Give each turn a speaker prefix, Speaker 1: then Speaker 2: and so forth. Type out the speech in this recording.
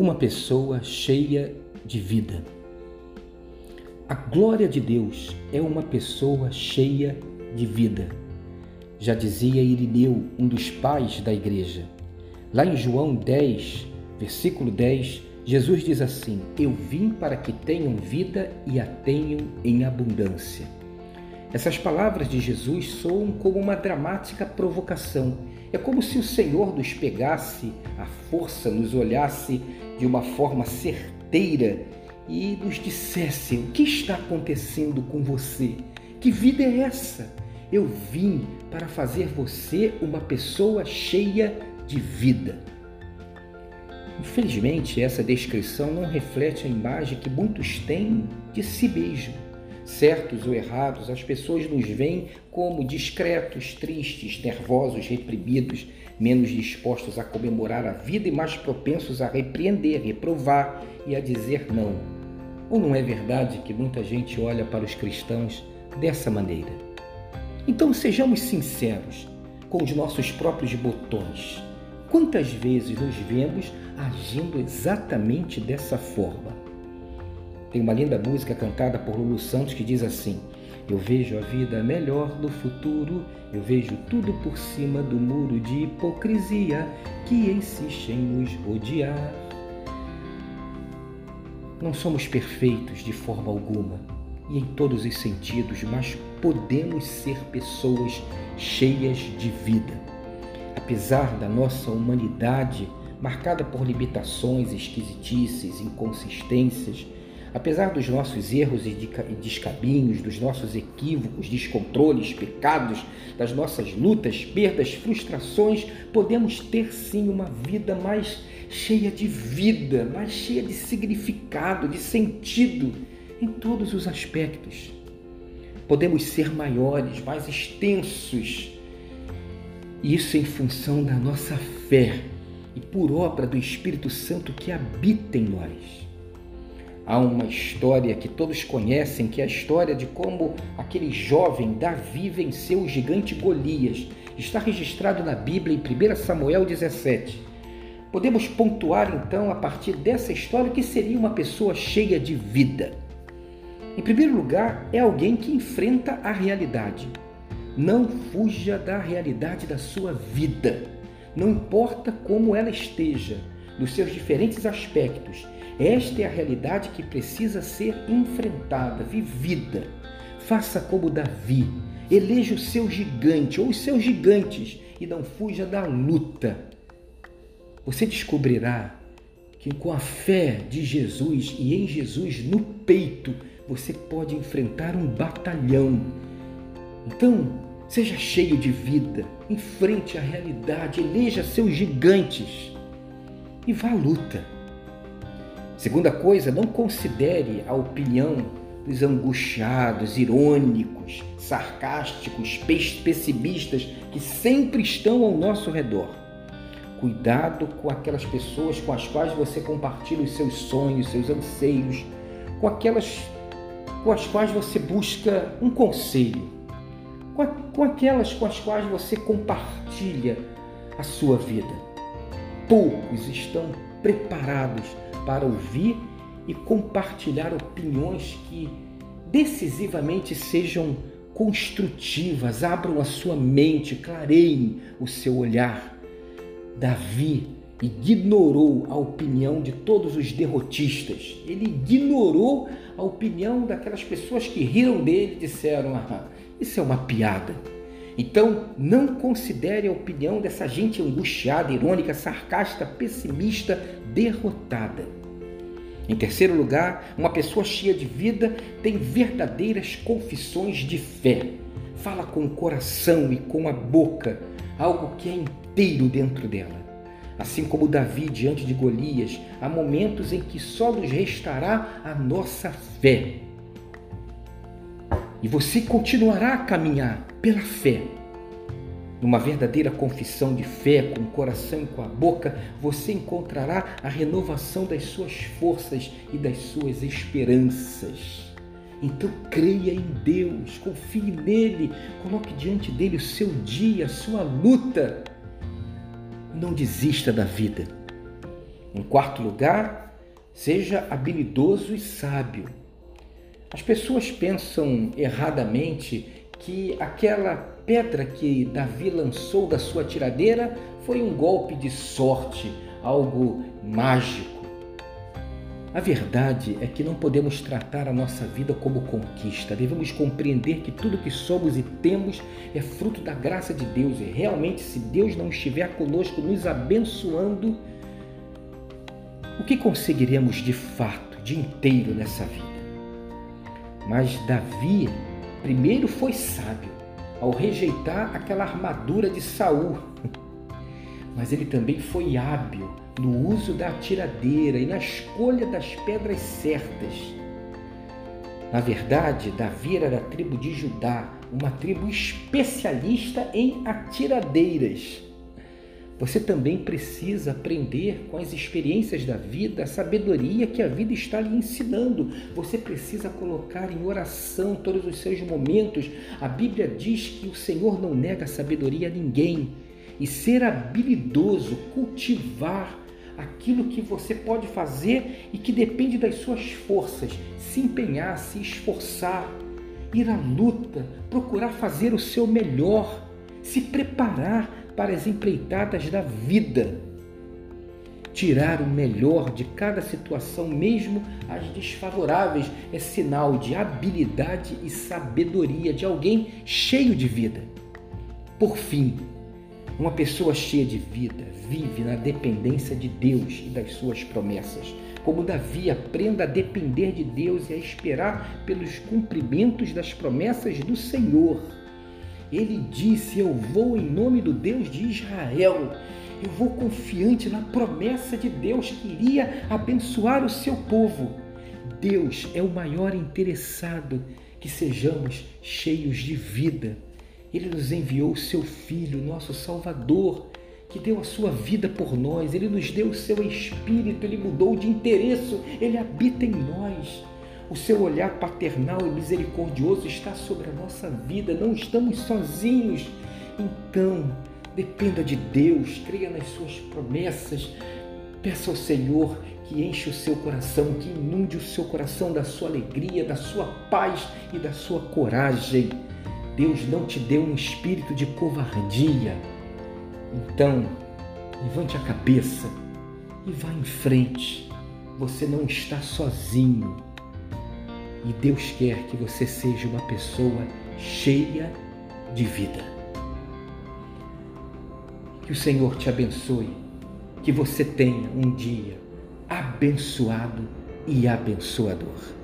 Speaker 1: uma pessoa cheia de vida. A glória de Deus é uma pessoa cheia de vida. Já dizia Irineu, um dos pais da igreja. Lá em João 10, versículo 10, Jesus diz assim: Eu vim para que tenham vida e a tenham em abundância. Essas palavras de Jesus soam como uma dramática provocação. É como se o Senhor nos pegasse à força, nos olhasse de uma forma certeira e nos dissesse: O que está acontecendo com você? Que vida é essa? Eu vim para fazer você uma pessoa cheia de vida. Infelizmente, essa descrição não reflete a imagem que muitos têm de si mesmo. Certos ou errados, as pessoas nos veem como discretos, tristes, nervosos, reprimidos, menos dispostos a comemorar a vida e mais propensos a repreender, reprovar e a dizer não. Ou não é verdade que muita gente olha para os cristãos dessa maneira? Então sejamos sinceros com os nossos próprios botões. Quantas vezes nos vemos agindo exatamente dessa forma? Tem uma linda música cantada por Lulu Santos que diz assim: Eu vejo a vida melhor do futuro, eu vejo tudo por cima do muro de hipocrisia que insiste em nos rodear. Não somos perfeitos de forma alguma e em todos os sentidos, mas podemos ser pessoas cheias de vida apesar da nossa humanidade marcada por limitações, esquisitices, inconsistências, apesar dos nossos erros e descaminhos, dos nossos equívocos, descontroles, pecados, das nossas lutas, perdas, frustrações, podemos ter sim uma vida mais cheia de vida, mais cheia de significado, de sentido em todos os aspectos. Podemos ser maiores, mais extensos, isso em função da nossa fé e por obra do Espírito Santo que habita em nós. Há uma história que todos conhecem, que é a história de como aquele jovem Davi venceu o gigante Golias. Está registrado na Bíblia em 1 Samuel 17. Podemos pontuar então a partir dessa história que seria uma pessoa cheia de vida. Em primeiro lugar, é alguém que enfrenta a realidade. Não fuja da realidade da sua vida. Não importa como ela esteja, nos seus diferentes aspectos. Esta é a realidade que precisa ser enfrentada, vivida. Faça como Davi. Eleja o seu gigante ou os seus gigantes e não fuja da luta. Você descobrirá que com a fé de Jesus e em Jesus no peito, você pode enfrentar um batalhão então, seja cheio de vida, enfrente a realidade, eleja seus gigantes e vá à luta. Segunda coisa, não considere a opinião dos angustiados, irônicos, sarcásticos, pessimistas que sempre estão ao nosso redor. Cuidado com aquelas pessoas com as quais você compartilha os seus sonhos, seus anseios, com aquelas com as quais você busca um conselho com, a, com aquelas com as quais você compartilha a sua vida. Poucos estão preparados para ouvir e compartilhar opiniões que decisivamente sejam construtivas, abram a sua mente, clareiem o seu olhar. Davi ignorou a opinião de todos os derrotistas. Ele ignorou a opinião daquelas pessoas que riram dele e disseram: ah, isso é uma piada. Então, não considere a opinião dessa gente angustiada, irônica, sarcástica, pessimista, derrotada. Em terceiro lugar, uma pessoa cheia de vida tem verdadeiras confissões de fé. Fala com o coração e com a boca, algo que é inteiro dentro dela. Assim como Davi diante de Golias, há momentos em que só nos restará a nossa fé. E você continuará a caminhar pela fé. Numa verdadeira confissão de fé, com o coração e com a boca, você encontrará a renovação das suas forças e das suas esperanças. Então creia em Deus, confie nele, coloque diante dele o seu dia, a sua luta. Não desista da vida. Em quarto lugar, seja habilidoso e sábio. As pessoas pensam erradamente que aquela pedra que Davi lançou da sua tiradeira foi um golpe de sorte, algo mágico. A verdade é que não podemos tratar a nossa vida como conquista. Devemos compreender que tudo que somos e temos é fruto da graça de Deus. E realmente, se Deus não estiver conosco, nos abençoando, o que conseguiremos de fato, de inteiro nessa vida? Mas Davi primeiro foi sábio ao rejeitar aquela armadura de Saul. Mas ele também foi hábil no uso da tiradeira e na escolha das pedras certas. Na verdade, Davi era da tribo de Judá, uma tribo especialista em atiradeiras. Você também precisa aprender com as experiências da vida, a sabedoria que a vida está lhe ensinando. Você precisa colocar em oração todos os seus momentos. A Bíblia diz que o Senhor não nega sabedoria a ninguém. E ser habilidoso, cultivar aquilo que você pode fazer e que depende das suas forças, se empenhar, se esforçar, ir à luta, procurar fazer o seu melhor, se preparar para as empreitadas da vida. Tirar o melhor de cada situação, mesmo as desfavoráveis, é sinal de habilidade e sabedoria de alguém cheio de vida. Por fim, uma pessoa cheia de vida vive na dependência de Deus e das suas promessas. Como Davi, aprenda a depender de Deus e a esperar pelos cumprimentos das promessas do Senhor. Ele disse: Eu vou em nome do Deus de Israel. Eu vou confiante na promessa de Deus que iria abençoar o seu povo. Deus é o maior interessado que sejamos cheios de vida ele nos enviou o seu Filho, nosso Salvador, que deu a sua vida por nós. Ele nos deu o seu Espírito, ele mudou de interesse, ele habita em nós. O seu olhar paternal e misericordioso está sobre a nossa vida, não estamos sozinhos. Então, dependa de Deus, creia nas suas promessas, peça ao Senhor que enche o seu coração, que inunde o seu coração da sua alegria, da sua paz e da sua coragem. Deus não te deu um espírito de covardia. Então, levante a cabeça e vá em frente. Você não está sozinho. E Deus quer que você seja uma pessoa cheia de vida. Que o Senhor te abençoe. Que você tenha um dia abençoado e abençoador.